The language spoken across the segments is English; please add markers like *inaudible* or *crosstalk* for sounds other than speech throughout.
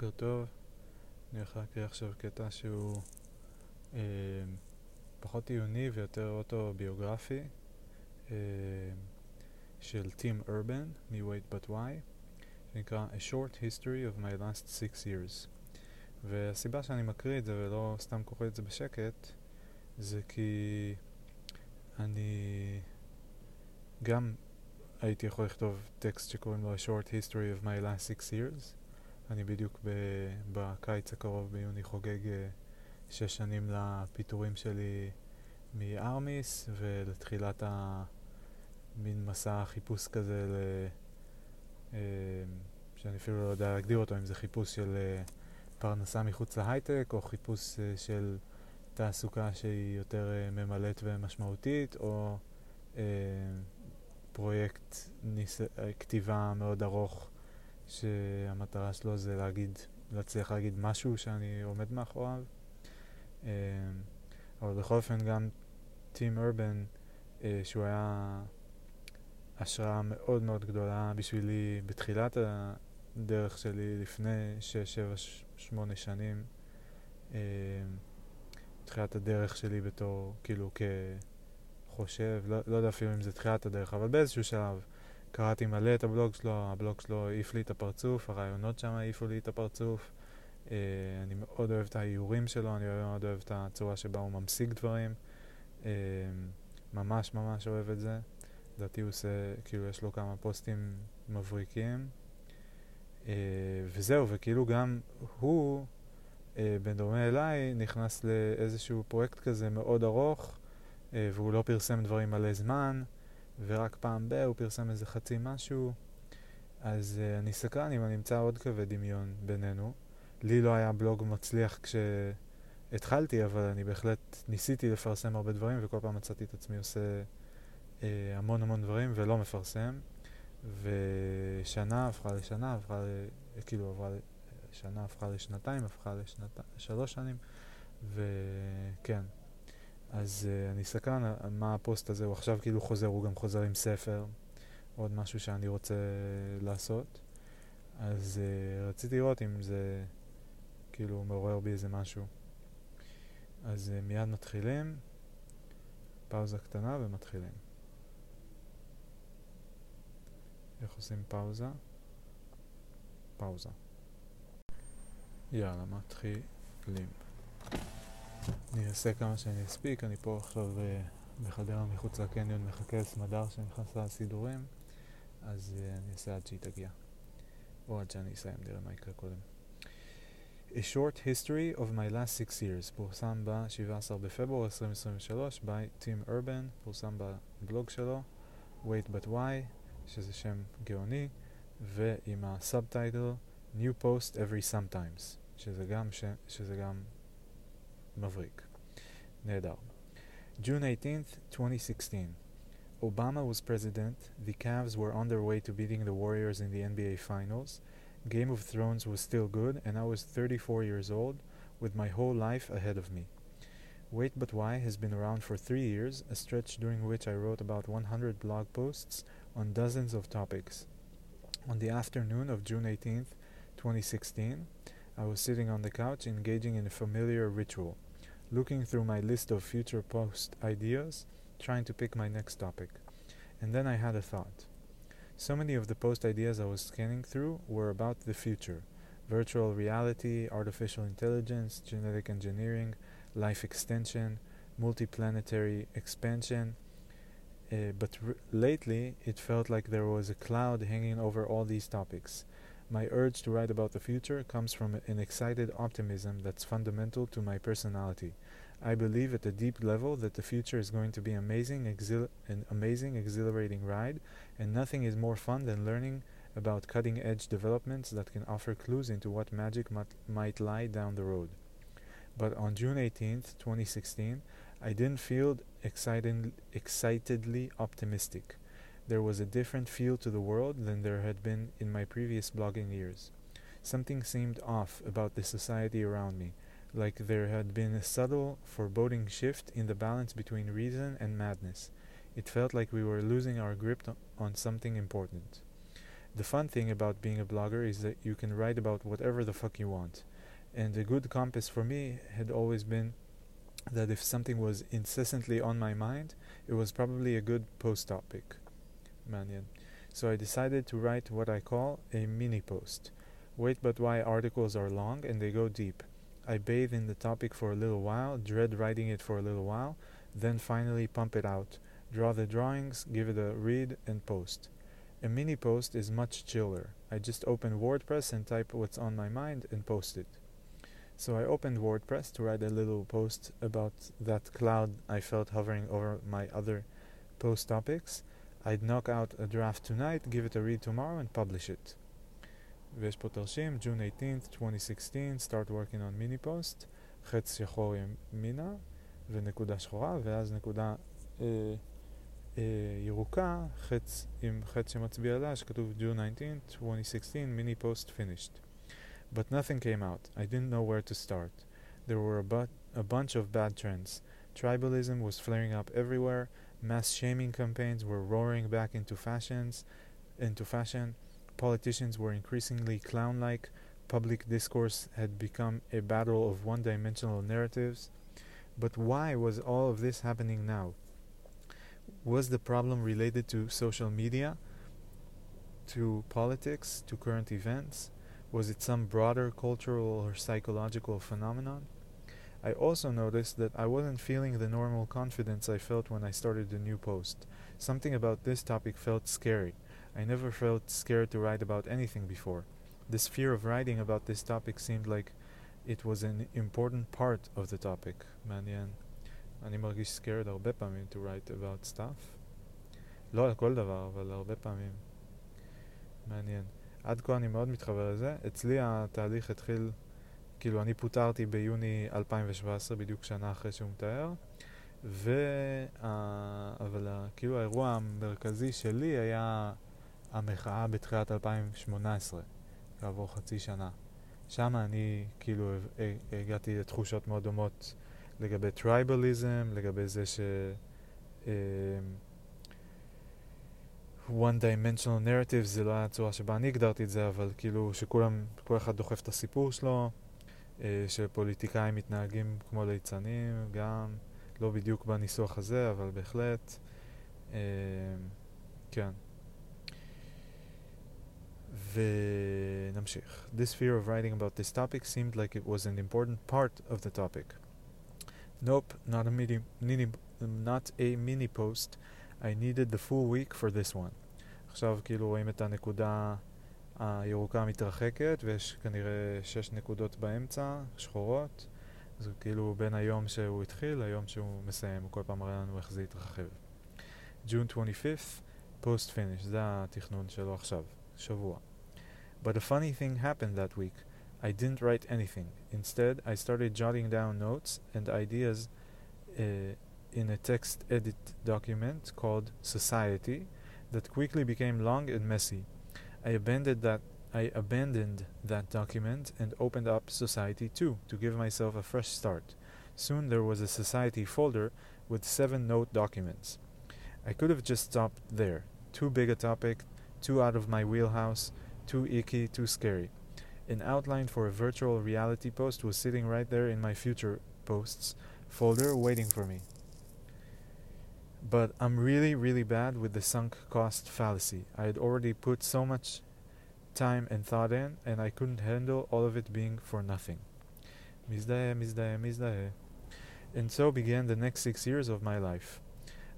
בוקר טוב. אני הולך להקריא עכשיו קטע שהוא אה, פחות עיוני ויותר אוטוביוגרפי אה, של טים ארבן מ-Wait But Why, שנקרא A Short History of My Last Six Years. והסיבה שאני מקריא את זה ולא סתם קורא את זה בשקט, זה כי אני גם הייתי יכול לכתוב טקסט שקוראים לו A Short History of My Last Six Years. אני בדיוק ב, בקיץ הקרוב ביוני חוגג uh, שש שנים לפיטורים שלי מארמיס ולתחילת המין מסע חיפוש כזה ל... Uh, שאני אפילו לא יודע להגדיר אותו, אם זה חיפוש של uh, פרנסה מחוץ להייטק או חיפוש של תעסוקה שהיא יותר ממלאת ומשמעותית או פרויקט ניס... כתיבה מאוד ארוך שהמטרה שלו זה להגיד, להצליח להגיד משהו שאני עומד מאחוריו. אה, אבל בכל אופן גם טים ארבן, אה, שהוא היה השראה מאוד מאוד גדולה בשבילי בתחילת הדרך שלי לפני 6, 7, 8 שנים. אה, תחילת הדרך שלי בתור, כאילו, כחושב, לא, לא יודע אפילו אם זה תחילת הדרך, אבל באיזשהו שלב. קראתי מלא את הבלוג שלו, הבלוג שלו העיף לי את הפרצוף, הרעיונות שם העיפו לי את הפרצוף. Uh, אני מאוד אוהב את האיורים שלו, אני מאוד אוהב את הצורה שבה הוא ממשיג דברים. Uh, ממש ממש אוהב את זה. לדעתי הוא עושה, כאילו יש לו כמה פוסטים מבריקים. Uh, וזהו, וכאילו גם הוא, uh, בדומה אליי, נכנס לאיזשהו פרויקט כזה מאוד ארוך, uh, והוא לא פרסם דברים מלא זמן. ורק פעם ב- הוא פרסם איזה חצי משהו, אז uh, אני סקרן אם אני אמצא עוד קווי דמיון בינינו. לי לא היה בלוג מצליח כשהתחלתי, אבל אני בהחלט ניסיתי לפרסם הרבה דברים, וכל פעם מצאתי את עצמי עושה uh, המון המון דברים ולא מפרסם. ושנה הפכה לשנה, הפכה ל... כאילו עברה... שנה הפכה לשנתיים, הפכה לשלוש שנים, וכן. אז uh, אני סקרן על מה הפוסט הזה, הוא עכשיו כאילו חוזר, הוא גם חוזר עם ספר, עוד משהו שאני רוצה לעשות. אז uh, רציתי לראות אם זה כאילו מעורר בי איזה משהו. אז uh, מיד מתחילים, פאוזה קטנה ומתחילים. איך עושים פאוזה? פאוזה. יאללה, מתחילים. אני אעשה כמה שאני אספיק, אני פה עכשיו uh, בחדרה מחוץ לקניון מחכה לסמדר שנכנס לסידורים, אז uh, אני אעשה עד שהיא תגיע. או עד שאני אסיים, נראה מה יקרה קודם. A Short History of My Last Six Years פורסם ב-17 בפברואר 2023 by Tim Urban, פורסם בבלוג שלו Wait But Why, שזה שם גאוני, ועם הסאבטייטל New Post Every Sometimes, שזה גם, ש... שזה גם Maverick. Nerdar. June 18, 2016. Obama was president, the Cavs were on their way to beating the Warriors in the NBA Finals, Game of Thrones was still good, and I was 34 years old, with my whole life ahead of me. Wait But Why has been around for three years, a stretch during which I wrote about 100 blog posts on dozens of topics. On the afternoon of June 18, 2016, I was sitting on the couch engaging in a familiar ritual looking through my list of future post ideas, trying to pick my next topic. And then I had a thought. So many of the post ideas I was scanning through were about the future virtual reality, artificial intelligence, genetic engineering, life extension, multiplanetary expansion. Uh, but r- lately, it felt like there was a cloud hanging over all these topics. My urge to write about the future comes from an excited optimism that's fundamental to my personality. I believe at a deep level that the future is going to be amazing, an amazing, exhilarating ride, and nothing is more fun than learning about cutting edge developments that can offer clues into what magic might, might lie down the road. But on June 18th, 2016, I didn't feel excited, excitedly optimistic there was a different feel to the world than there had been in my previous blogging years. Something seemed off about the society around me, like there had been a subtle, foreboding shift in the balance between reason and madness. It felt like we were losing our grip on something important. The fun thing about being a blogger is that you can write about whatever the fuck you want. And a good compass for me had always been that if something was incessantly on my mind, it was probably a good post topic. Manyan. So I decided to write what I call a mini post. Wait but why articles are long and they go deep. I bathe in the topic for a little while, dread writing it for a little while, then finally pump it out. Draw the drawings, give it a read, and post. A mini post is much chiller. I just open WordPress and type what's on my mind and post it. So I opened WordPress to write a little post about that cloud I felt hovering over my other post topics. I'd knock out a draft tonight, give it a read tomorrow, and publish it. ויש פה תרשים, June 18th, 2016, start working on mini post, חץ שחור ימינה ונקודה שחורה, ואז נקודה אה, אה, ירוקה, חץ עם חץ שמצביע עליה, שכתוב June 19th, 2016, mini post finished. But nothing came out. I didn't know where to start. There were a, bu- a bunch of bad trends. Tribalism was flaring up everywhere. Mass shaming campaigns were roaring back into fashions, into fashion. Politicians were increasingly clown-like. Public discourse had become a battle of one-dimensional narratives. But why was all of this happening now? Was the problem related to social media, to politics, to current events? Was it some broader cultural or psychological phenomenon? I also noticed that I wasn't feeling the normal confidence I felt when I started the new post. Something about this topic felt scary. I never felt scared to write about anything before. This fear of writing about this topic seemed like it was an important part of the topic. מעניין. אני מרגיש scared הרבה פעמים to write about stuff. לא על כל דבר, אבל הרבה פעמים. מעניין. עד כה אני מאוד מתחבר לזה. אצלי התהליך התחיל, כאילו אני פוטרתי ביוני 2017, בדיוק שנה אחרי שהוא מתאר, ו... אבל כאילו האירוע המרכזי שלי היה המחאה בתחילת 2018, כעבור חצי שנה. שם אני כאילו הגעתי לתחושות מאוד דומות לגבי טרייבליזם, לגבי זה ש... one dimensional narrative זה לא היה הצורה שבה אני הגדרתי את זה, אבל כאילו שכולם, כל אחד דוחף את הסיפור שלו, אה, שפוליטיקאים מתנהגים כמו ליצנים, גם לא בדיוק בניסוח הזה, אבל בהחלט, אה, כן. ונמשיך. This fear of writing about this topic seemed like it was an important part of the topic. Nope, not a mini, mini not a mini post. I needed the full week for this one. עכשיו כאילו רואים את הנקודה הירוקה מתרחקת ויש כנראה שש נקודות באמצע, שחורות. זה כאילו בין היום שהוא התחיל ליום שהוא מסיים, הוא כל פעם מראה לנו איך זה יתרחב. June 25th, post finish, זה התכנון שלו עכשיו, שבוע. But a funny thing happened that week. I didn't write anything. Instead, I started jotting down notes and ideas uh, in a text edit document called Society that quickly became long and messy. I abandoned that I abandoned that document and opened up Society 2 to give myself a fresh start. Soon there was a Society folder with seven note documents. I could have just stopped there. Too big a topic, too out of my wheelhouse, too icky, too scary. An outline for a virtual reality post was sitting right there in my future posts folder waiting for me but I'm really, really bad with the sunk cost fallacy. I had already put so much time and thought in, and I couldn't handle all of it being for nothing. Mizdahe, mizdahe, mizdahe. And so began the next six years of my life.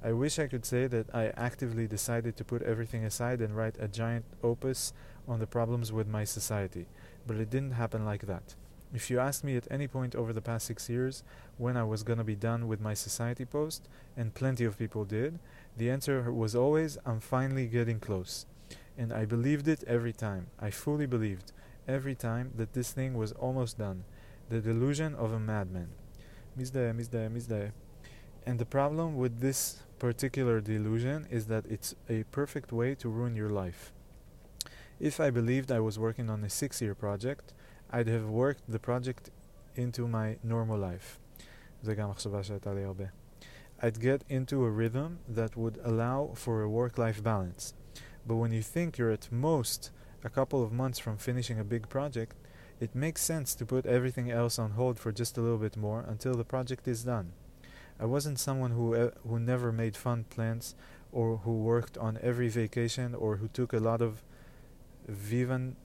I wish I could say that I actively decided to put everything aside and write a giant opus on the problems with my society, but it didn't happen like that. If you asked me at any point over the past six years when I was gonna be done with my society post, and plenty of people did, the answer was always, I'm finally getting close. And I believed it every time. I fully believed, every time, that this thing was almost done. The delusion of a madman. Mizdahe, mizdahe, mizdahe. And the problem with this particular delusion is that it's a perfect way to ruin your life. If I believed I was working on a six year project, I'd have worked the project into my normal life. זה גם מחשבה שהייתה לי הרבה. I'd get into a rhythm that would allow for a work-life balance. But when you think you're at most a couple of months from finishing a big project, it makes sense to put everything else on hold for just a little bit more until the project is done. I wasn't someone who uh, who never made fun plans or who worked on every vacation or who took a lot of vivan,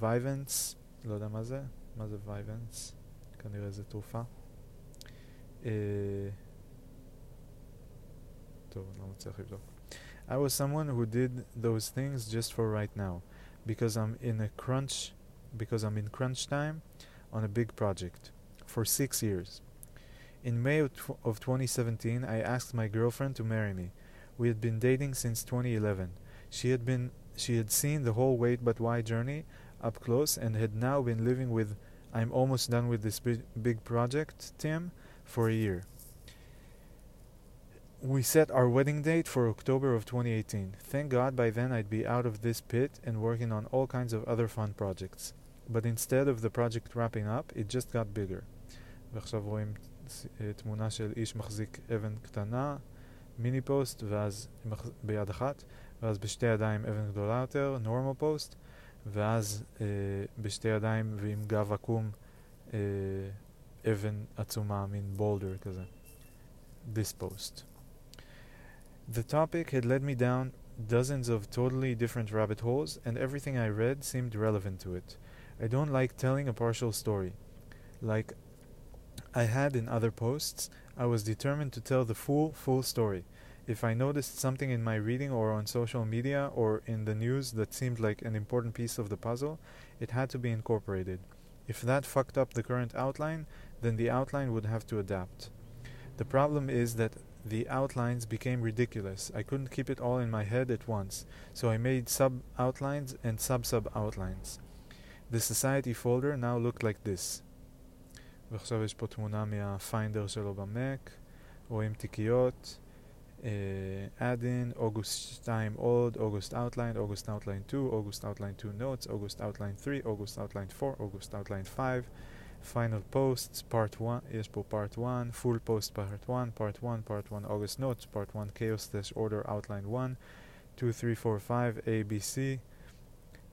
vivants, לא יודע מה זה, מה זה vivants? כנראה זה תרופה. טוב, אני לא מצליח לבדוק. I was someone who did those things just for right now, because I'm in a crunch, because I'm in crunch time on a big project for six years. In May of, tw- of 2017, I asked my girlfriend to marry me. We had been dating since 2011. She had been she had seen the whole Wait But Why journey up close and had now been living with I'm almost done with this big, big project, Tim, for a year. We set our wedding date for October of 2018. Thank God by then I'd be out of this pit and working on all kinds of other fun projects. But instead of the project wrapping up, it just got bigger. ועכשיו רואים תמונה של איש מחזיק אבן קטנה, מיני פוסט, ואז ביד אחת, ואז בשתי ידיים אבן גדולה יותר, נורמל פוסט, ואז אה, בשתי ידיים ועם גב עקום אה, אבן עצומה, מין בולדר כזה. This post. The topic had led me down dozens of totally different rabbit holes, and everything I read seemed relevant to it. I don't like telling a partial story. Like I had in other posts, I was determined to tell the full, full story. If I noticed something in my reading or on social media or in the news that seemed like an important piece of the puzzle, it had to be incorporated. If that fucked up the current outline, then the outline would have to adapt. The problem is that the outlines became ridiculous. I couldn't keep it all in my head at once, so I made sub outlines and sub sub outlines. The society folder now looked like this. ועכשיו יש פה תמונה מהפיינדר שלו במק, רואים תיקיות, add in, אוגוסט 2 עוד, אוגוסט outline, אוגוסט outline 2, אוגוסט outline 2 notes, אוגוסט outline 3, אוגוסט outline 4, אוגוסט outline 5, final posts, part 1, יש פה part 1, full post part 1, part 1, part 1 August notes, part 1 chaos dash order outline 1, 2, 3, 4, 5, A, B, C,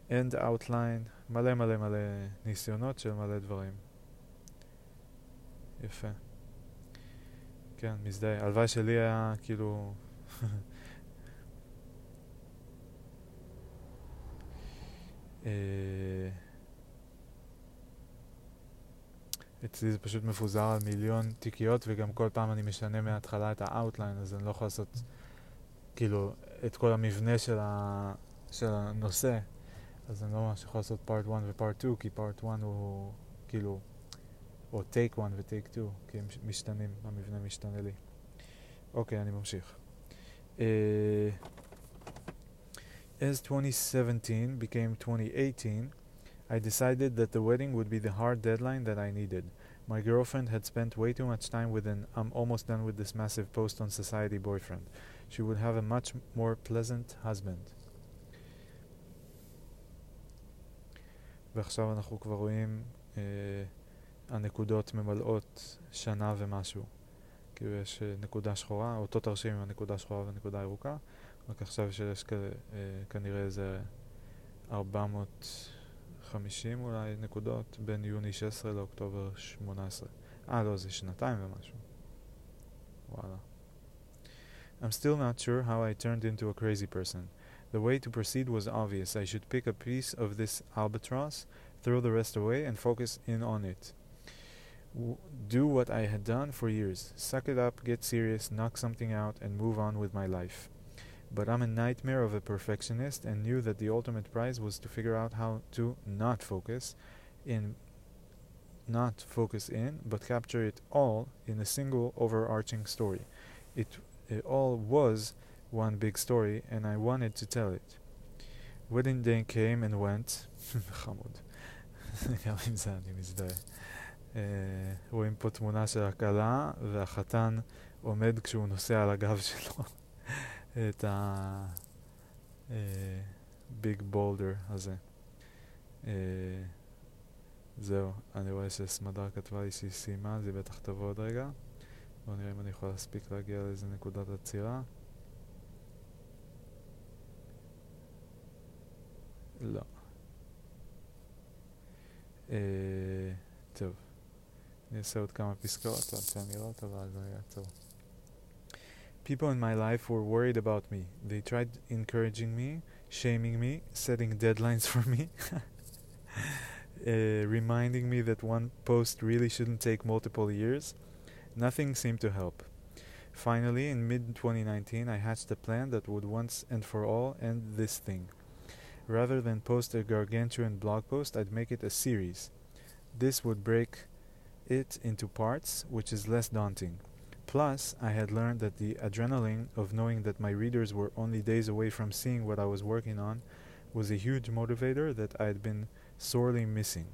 end outline, מלא מלא מלא ניסיונות של מלא דברים. יפה. כן, מזדהה. הלוואי שלי היה כאילו... *laughs* אצלי זה פשוט מפוזר על מיליון תיקיות וגם כל פעם אני משנה מההתחלה את האאוטליין אז אני לא יכול לעשות כאילו את כל המבנה של, ה... של הנושא אז אני לא ממש יכול לעשות פארט 1 ופארט 2 כי פארט 1 הוא כאילו או טייק 1 וטייק 2, כי הם משתנים, המבנה משתנה לי. אוקיי, אני ממשיך. Uh, as 2017 became 2018, I decided that the wedding would be the hard deadline that I needed. My girlfriend had spent way too much time with an I'm almost done with this massive post on society boyfriend. She would have a much more pleasant husband. ועכשיו אנחנו כבר רואים uh, הנקודות ממלאות שנה ומשהו. כאילו יש נקודה שחורה, אותו תרשים עם הנקודה השחורה והנקודה הירוקה, רק עכשיו שיש כ, כנראה איזה 450 אולי נקודות בין יוני 16 לאוקטובר 18. אה, לא, זה שנתיים ומשהו. וואלה. I'm still not sure how I turned into a crazy person. The way to proceed was obvious. I should pick a piece of this albatross, throw the rest away, and focus in on it. do what I had done for years suck it up, get serious, knock something out, and move on with my life. But I'm a nightmare of a perfectionist and knew that the ultimate prize was to figure out how to not focus in not focus in, but capture it all in a single overarching story. It, it all was one big story, and I wanted to tell it. Wedding day came and went. *laughs* *laughs* אה, רואים פה תמונה של הכלה, והחתן עומד כשהוא נוסע על הגב *laughs* שלו את הביג בולדר אה, הזה. אה, זהו, אני רואה שסמדר כתבה לי שהיא סיימה, אז היא בטח תבוא עוד רגע. בואו נראה אם אני יכול להספיק להגיע לאיזה נקודת עצירה. לא. אה, טוב. אני אעשה עוד כמה פסקאות עד שאני אראה אותה ואז אני אעצור. People in my life were worried about me. They tried encouraging me, shaming me, setting deadlines for me, uh, *laughs* reminding me that one post really shouldn't take multiple years. Nothing seemed to help. Finally, in mid 2019, I hatched a plan that would once and for all end this thing. Rather than post a gargantuan blog post, I'd make it a series. This would break it into parts, which is less daunting. Plus, I had learned that the adrenaline of knowing that my readers were only days away from seeing what I was working on was a huge motivator that I had been sorely missing.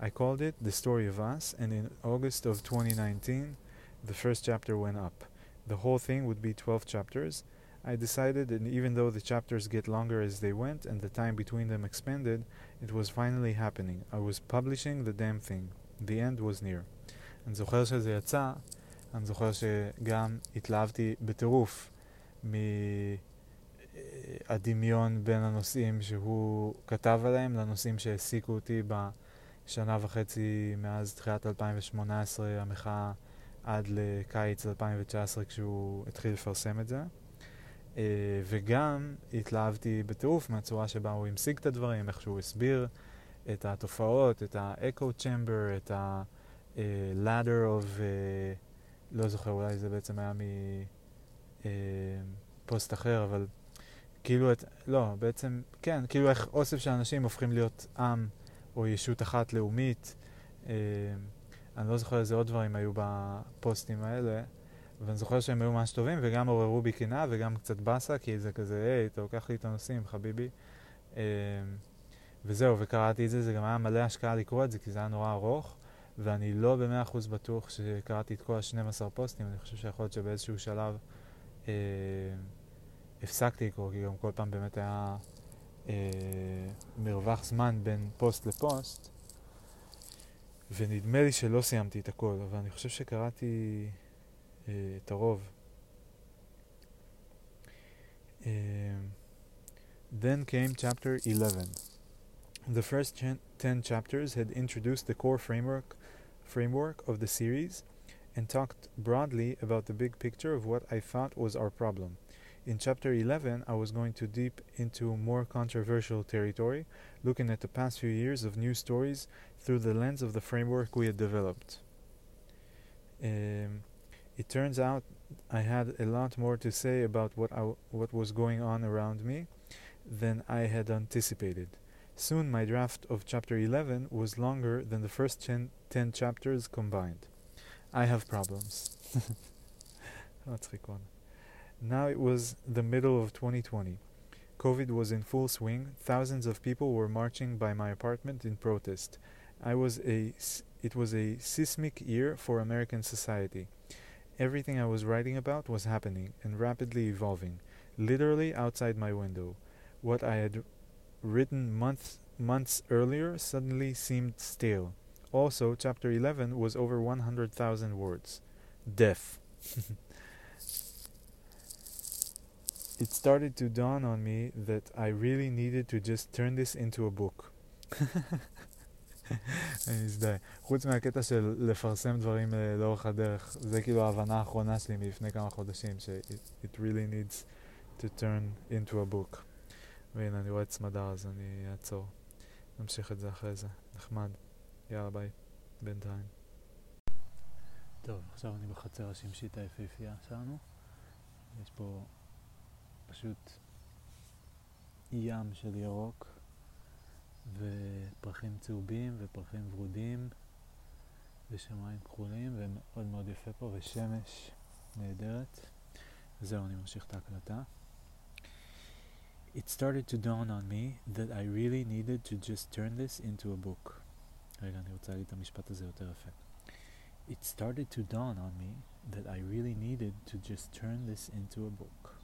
I called it The Story of Us, and in August of 2019, the first chapter went up. The whole thing would be 12 chapters. I decided that even though the chapters get longer as they went and the time between them expanded, it was finally happening. I was publishing the damn thing. The end was near. אני זוכר שזה יצא, אני זוכר שגם התלהבתי בטירוף מהדמיון בין הנושאים שהוא כתב עליהם לנושאים שהעסיקו אותי בשנה וחצי מאז תחילת 2018, המחאה עד לקיץ 2019 כשהוא התחיל לפרסם את זה. Uh, וגם התלהבתי בטירוף מהצורה שבה הוא המשיג את הדברים, איך שהוא הסביר את התופעות, את ה-echo chamber, את ה-ladder of, uh, לא זוכר, אולי זה בעצם היה מפוסט uh, אחר, אבל כאילו, את, לא, בעצם, כן, כאילו איך אוסף של אנשים הופכים להיות עם או ישות אחת לאומית. Uh, אני לא זוכר איזה עוד דברים היו בפוסטים האלה, ואני זוכר שהם היו ממש טובים, וגם עוררו בי קנאה וגם קצת באסה, כי זה כזה, היי, אתה לוקח לי את הנושאים, חביבי. וזהו, וקראתי את זה, זה גם היה מלא השקעה לקרוא את זה, כי זה היה נורא ארוך, ואני לא במאה אחוז בטוח שקראתי את כל ה-12 פוסטים, אני חושב שיכול להיות שבאיזשהו שלב אה, הפסקתי לקרוא, כי גם כל פעם באמת היה אה, מרווח זמן בין פוסט לפוסט, ונדמה לי שלא סיימתי את הכל, אבל אני חושב שקראתי אה, את הרוב. Uh, then came chapter 11. The first ten chapters had introduced the core framework framework of the series and talked broadly about the big picture of what I thought was our problem. In chapter 11, I was going to deep into more controversial territory, looking at the past few years of news stories through the lens of the framework we had developed. Um, it turns out I had a lot more to say about what I, what was going on around me than I had anticipated. Soon my draft of chapter 11 was longer than the first ten, 10 chapters combined. I have problems. *laughs* now it was the middle of 2020. COVID was in full swing. Thousands of people were marching by my apartment in protest. I was a it was a seismic year for American society. Everything I was writing about was happening and rapidly evolving, literally outside my window. What I had written months months earlier suddenly seemed stale. Also, chapter 11 was over 100,000 words. Death. *laughs* it started to dawn on me that I really needed to just turn this into a book. *laughs* אני מזדהה. חוץ מהקטע של לפרסם דברים לאורך הדרך, זה כאילו ההבנה האחרונה שלי מלפני כמה חודשים, ש- it, it really needs to turn into a book. והנה, אני רואה את סמדר, אז אני אעצור. נמשיך את זה אחרי זה. נחמד. יאללה, ביי. בינתיים. טוב, עכשיו אני בחצר השמשית היפהפייה שלנו. יש פה פשוט ים של ירוק ופרחים צהובים ופרחים ורודים ושמיים כחולים ומאוד מאוד יפה פה ושמש נהדרת. וזהו, אני ממשיך את ההקלטה. It started to dawn on me that I really needed to just turn this into a book. רגע, אני רוצה להגיד את המשפט הזה יותר יפה. It started to dawn on me that I really needed to just turn this into a book.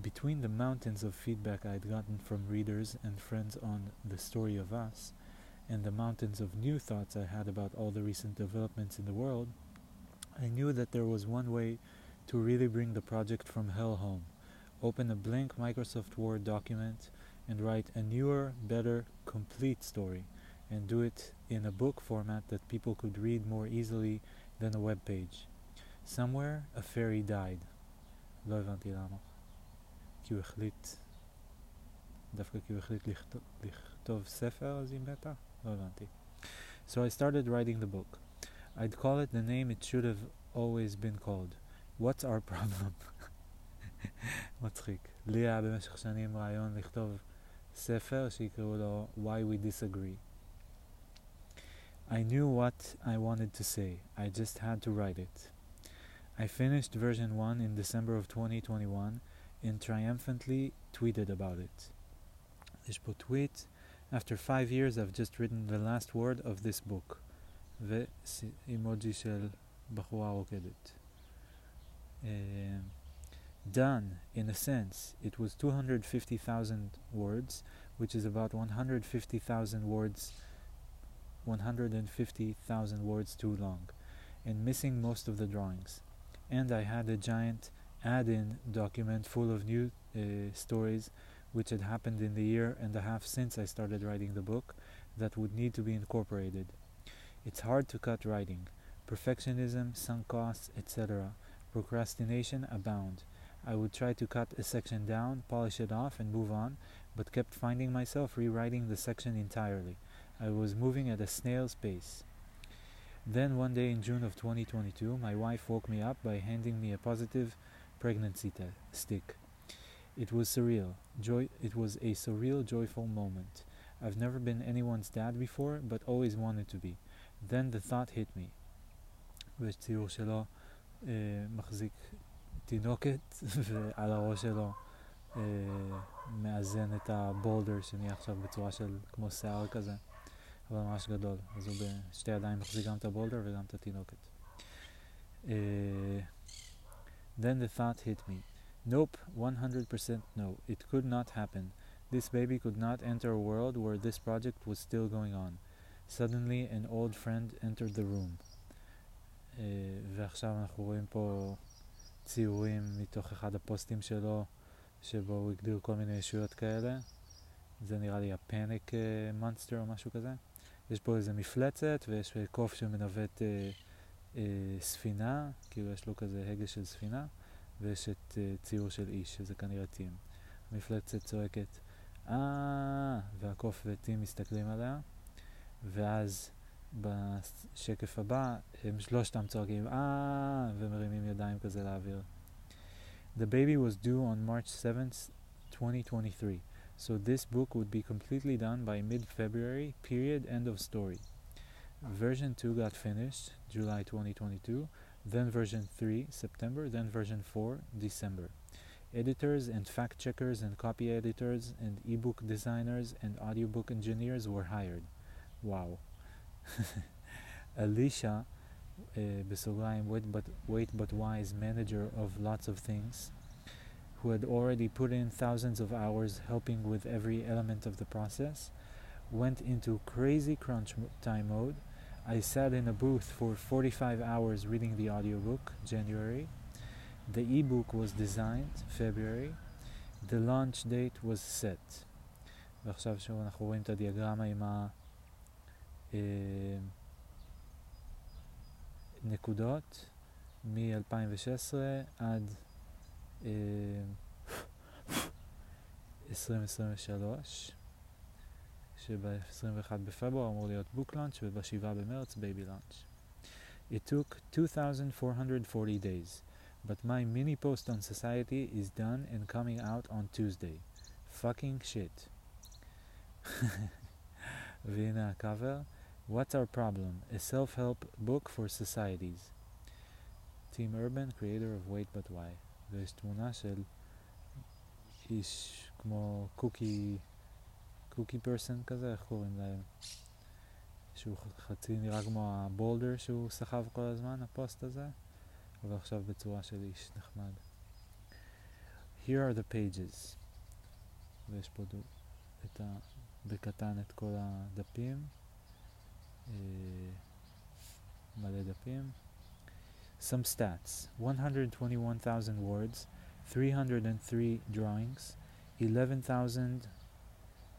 Between the mountains of feedback I'd gotten from readers and friends on The Story of Us, and the mountains of new thoughts I had about all the recent developments in the world, I knew that there was one way to really bring the project from hell home open a blank Microsoft Word document and write a newer, better, complete story, and do it in a book format that people could read more easily than a web page. Somewhere a fairy died. לא הבנתי למה. כי הוא החליט, דווקא כי הוא החליט לכתוב, לכתוב ספר אז היא מתה? לא הבנתי. So I started writing the book. I'd call it the name it should have always been called. What's our problem? *laughs* *laughs* מצחיק. לי היה במשך שנים רעיון לכתוב ספר שיקראו לו Why We Disagree. I knew what I wanted to say, I just had to write it. I finished version 1 in December of 2021 and triumphantly tweeted about it. יש פה tweet, after five years I've just written the last word of this book. ואימוג'י של בחורה רוקדת. Done, in a sense, it was 250,000 words, which is about 150,000 words 150,000 words too long, and missing most of the drawings. And I had a giant add in document full of new uh, stories which had happened in the year and a half since I started writing the book that would need to be incorporated. It's hard to cut writing. Perfectionism, sunk costs, etc. Procrastination abound. I would try to cut a section down, polish it off, and move on, but kept finding myself rewriting the section entirely. I was moving at a snail's pace. Then one day in June of 2022, my wife woke me up by handing me a positive pregnancy te- stick. It was surreal. Joy it was a surreal, joyful moment. I've never been anyone's dad before, but always wanted to be. Then the thought hit me. ויש ציור שלו אה, מחזיק תינוקת ועל הראש שלו אה, מאזן את הבולדר שנהיה עכשיו בצורה של כמו שיער כזה. אבל ממש גדול. אז הוא בשתי ידיים מחזיק גם את הבולדר וגם את התינוקת. Uh, then the thought hit me. Nope, 100% no. It could not happen. This baby could not enter a world where this project was still going on. Suddenly an old friend entered the room. Uh, ועכשיו אנחנו רואים פה ציורים מתוך אחד הפוסטים שלו, שבו הוא הגדיר כל מיני ישויות כאלה. זה נראה לי הפניק מונסטר או משהו כזה. יש פה איזה מפלצת ויש קוף שמנווט אה, אה, ספינה, כאילו יש לו כזה הגה של ספינה, ויש את אה, ציור של איש, שזה כנראה טים. המפלצת צועקת, אה, והקוף וטים מסתכלים עליה, ואז בשקף הבא הם שלושתם צועקים, אה, ידיים כזה לאוויר. The baby was due on March 7th, 2023. So this book would be completely done by mid-February, period, end of story. Version 2 got finished July 2022, then version 3 September, then version 4 December. Editors and fact checkers and copy editors and ebook designers and audiobook engineers were hired. Wow. *laughs* Alicia, uh, wait but, Wait But Why's manager of lots of things, who had already put in thousands of hours helping with every element of the process, went into crazy crunch time mode. I sat in a booth for 45 hours reading the audiobook, January. The e-book was designed, February. The launch date was set. ועכשיו שוב אנחנו רואים את הדיאגרמה עם ה... הנקודות מ-2016 עד 2023, שב-21 בפברואר אמור להיות בוק לאנץ' וב-7 במרץ בייבי לאנץ'. It took 2,440 days, but my mini post on society is done and coming out on Tuesday. Fucking shit. והנה הקאבר. What's our problem? A self-help book for societies. Team Urban, creator of Wait But Why. ויש תמונה של איש כמו קוקי, קוקי פרסן כזה, איך קוראים להם? שהוא חצי נראה כמו הבולדר שהוא סחב כל הזמן, הפוסט הזה, אבל עכשיו בצורה של איש נחמד. Here are the pages. ויש פה את ה, בקטן את כל הדפים. אה, מלא דפים. Some stats 121,000 words, 303 drawings, 11,000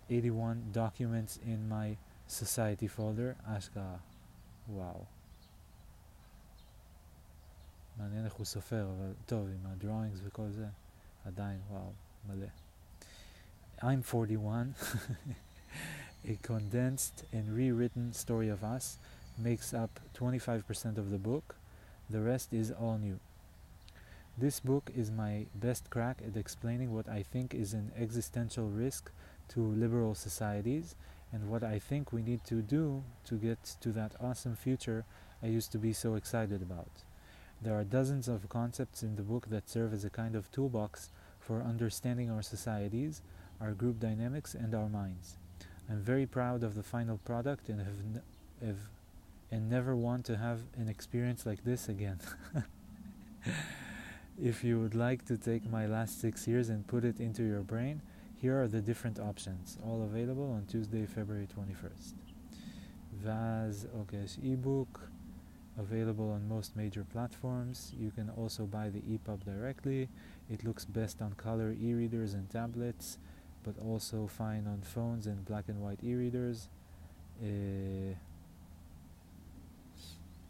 81 documents in my society folder, אשכרה, וואו. מעניין איך הוא סופר, אבל טוב, עם הדרואינגס וכל זה, עדיין, וואו, מלא. I'm 41, *laughs* a condensed and rewritten story of us makes up 25% of the book, the rest is all new. This book is my best crack at explaining what I think is an existential risk to liberal societies and what I think we need to do to get to that awesome future I used to be so excited about. There are dozens of concepts in the book that serve as a kind of toolbox for understanding our societies, our group dynamics, and our minds. I'm very proud of the final product and have, have and never want to have an experience like this again. *laughs* if you would like to take my last six years and put it into your brain, here are the different options, all available on Tuesday, February 21st. Vaz, okay, ebook, available on most major platforms. You can also buy the EPUB directly. It looks best on color e-readers and tablets, but also fine on phones and black and white e-readers. Uh,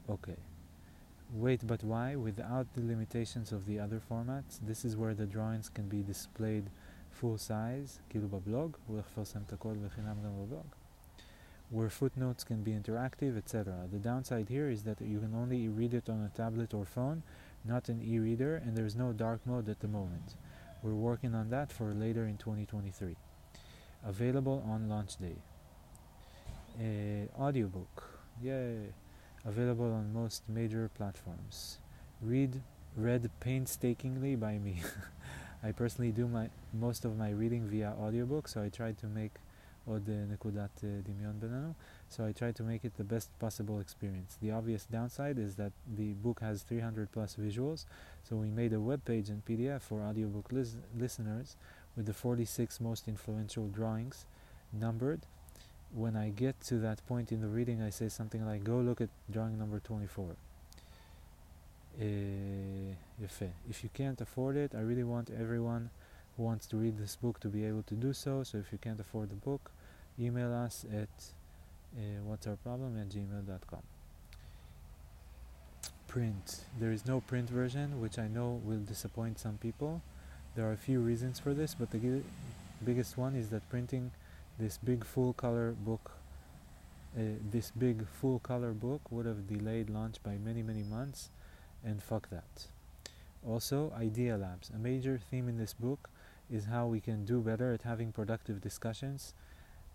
okay. Wait, but why? Without the limitations of the other formats, this is where the drawings can be displayed full size, כאילו בבלוג, הוא הולך לפרסם את הכל בחינם גם בבלוג. Where footnotes can be interactive, etc. The downside here is that you can only read it on a tablet or phone, not an e-reader, and there's no dark mode at the moment. We're working on that for later in 2023. Available on launch day. Uh, audiobook, yay! Available on most major platforms. Read read painstakingly by me. *laughs* I personally do my most of my reading via audiobook, so I tried to make Od Nekudat Dimion Benano so I try to make it the best possible experience. The obvious downside is that the book has 300 plus visuals, so we made a web page in PDF for audiobook lis listeners with the 46 most influential drawings numbered. When I get to that point in the reading, I say something like, Go look at drawing number 24. Eh, if you can't afford it, I really want everyone who wants to read this book to be able to do so. So if you can't afford the book, email us at what's our problem at gmail.com. Print. There is no print version, which I know will disappoint some people. There are a few reasons for this, but the gi- biggest one is that printing this big full color book, uh, this big full color book would have delayed launch by many, many months, and fuck that. Also, Idea Labs. A major theme in this book is how we can do better at having productive discussions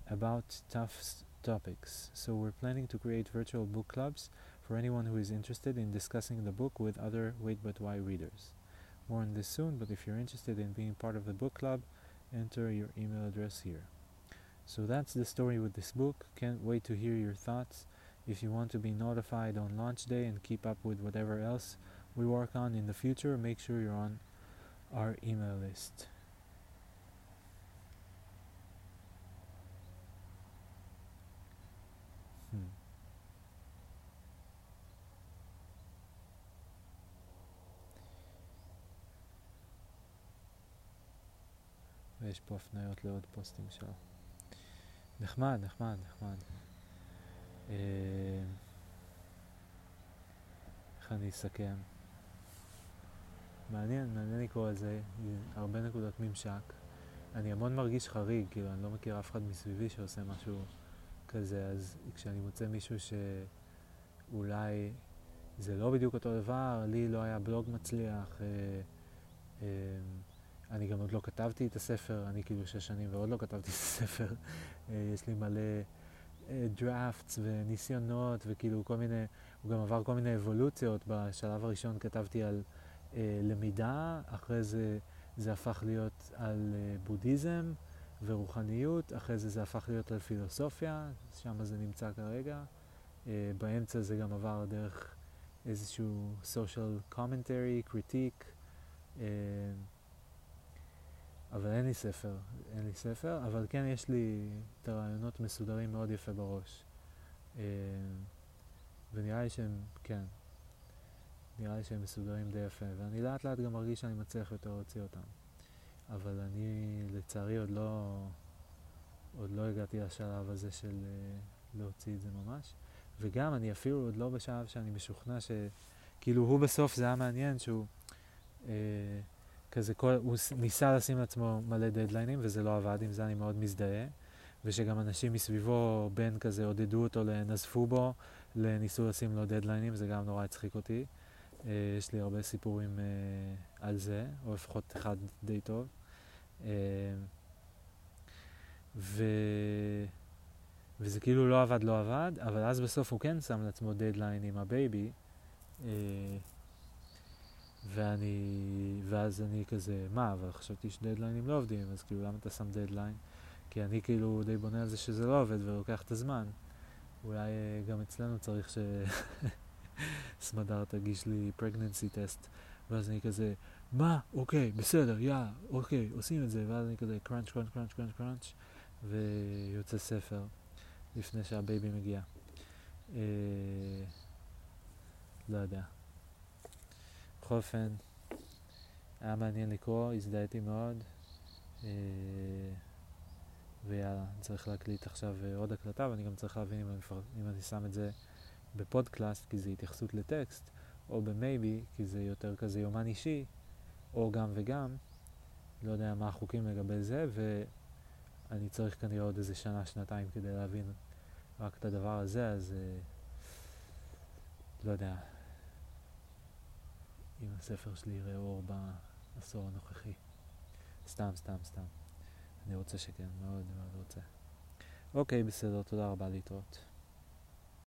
about tough topics. So, we're planning to create virtual book clubs for anyone who is interested in discussing the book with other Wait But Why readers. More on this soon, but if you're interested in being part of the book club, enter your email address here. So, that's the story with this book. Can't wait to hear your thoughts. If you want to be notified on launch day and keep up with whatever else we work on in the future, make sure you're on our email list. ויש פה הפניות לעוד פוסטים שלו. נחמד, נחמד, נחמד. אה, איך אני אסכם? מעניין, מעניין לקרוא על זה, הרבה נקודות ממשק. אני המון מרגיש חריג, כאילו, אני לא מכיר אף אחד מסביבי שעושה משהו כזה, אז כשאני מוצא מישהו שאולי זה לא בדיוק אותו דבר, לי לא היה בלוג מצליח, אה, אה, אני גם עוד לא כתבתי את הספר, אני כאילו שש שנים ועוד לא כתבתי *laughs* את הספר, אה, יש לי מלא דראפטס וניסיונות וכאילו כל מיני, הוא גם עבר כל מיני אבולוציות, בשלב הראשון כתבתי על אה, למידה, אחרי זה זה הפך להיות על אה, בודהיזם ורוחניות, אחרי זה זה הפך להיות על פילוסופיה, שם זה נמצא כרגע, אה, באמצע זה גם עבר דרך איזשהו social commentary, critique, אה, אבל אין לי ספר, אין לי ספר, אבל כן יש לי את הרעיונות מסודרים מאוד יפה בראש. אה, ונראה לי שהם, כן, נראה לי שהם מסודרים די יפה, ואני לאט לאט גם מרגיש שאני מצליח יותר להוציא אותם. אבל אני לצערי עוד לא, עוד לא הגעתי לשלב הזה של uh, להוציא את זה ממש. וגם אני אפילו עוד לא בשלב שאני משוכנע ש... כאילו הוא בסוף זה היה מעניין שהוא אה, כזה כל... הוא ניסה לשים לעצמו מלא דדליינים וזה לא עבד, עם זה אני מאוד מזדהה. ושגם אנשים מסביבו, בן כזה, עודדו אותו לנזפו בו, לניסו לשים לו דדליינים, זה גם נורא הצחיק אותי. אה, יש לי הרבה סיפורים אה, על זה, או לפחות אחד די טוב. אה, ו... וזה כאילו לא עבד, לא עבד, אבל אז בסוף הוא כן שם לעצמו דדליין עם הבייבי, אה, ואני, ואז אני כזה, מה, אבל חשבתי שדדליינים לא עובדים, אז כאילו למה אתה שם דדליין? כי אני כאילו די בונה על זה שזה לא עובד ולוקח את הזמן. אולי אה, גם אצלנו צריך שסמדר *laughs* תגיש לי פרגננסי טסט, ואז אני כזה, מה? אוקיי, בסדר, יא, אוקיי, עושים את זה, ואז אני כזה קראנץ', קראנץ', קראנץ', קראנץ', קראנץ', ויוצא ספר לפני שהבייבי מגיע. אה, לא יודע. בכל אופן, היה מעניין לקרוא, הזדהיתי מאוד. ויאללה, אני צריך להקליט עכשיו אה, עוד הקלטה, ואני גם צריך להבין אם אני. אם אני שם את זה בפודקלאסט, כי זה התייחסות לטקסט, או במייבי, כי זה יותר כזה יומן אישי, או גם וגם. לא יודע מה החוקים לגבי זה, ואני צריך כנראה עוד איזה שנה, שנתיים כדי להבין רק את הדבר הזה, אז אה, לא יודע אם הספר שלי יראה אור בעשור הנוכחי. סתם, סתם, סתם. אני רוצה שכן, מאוד מאוד רוצה. אוקיי, בסדר, תודה רבה להתראות.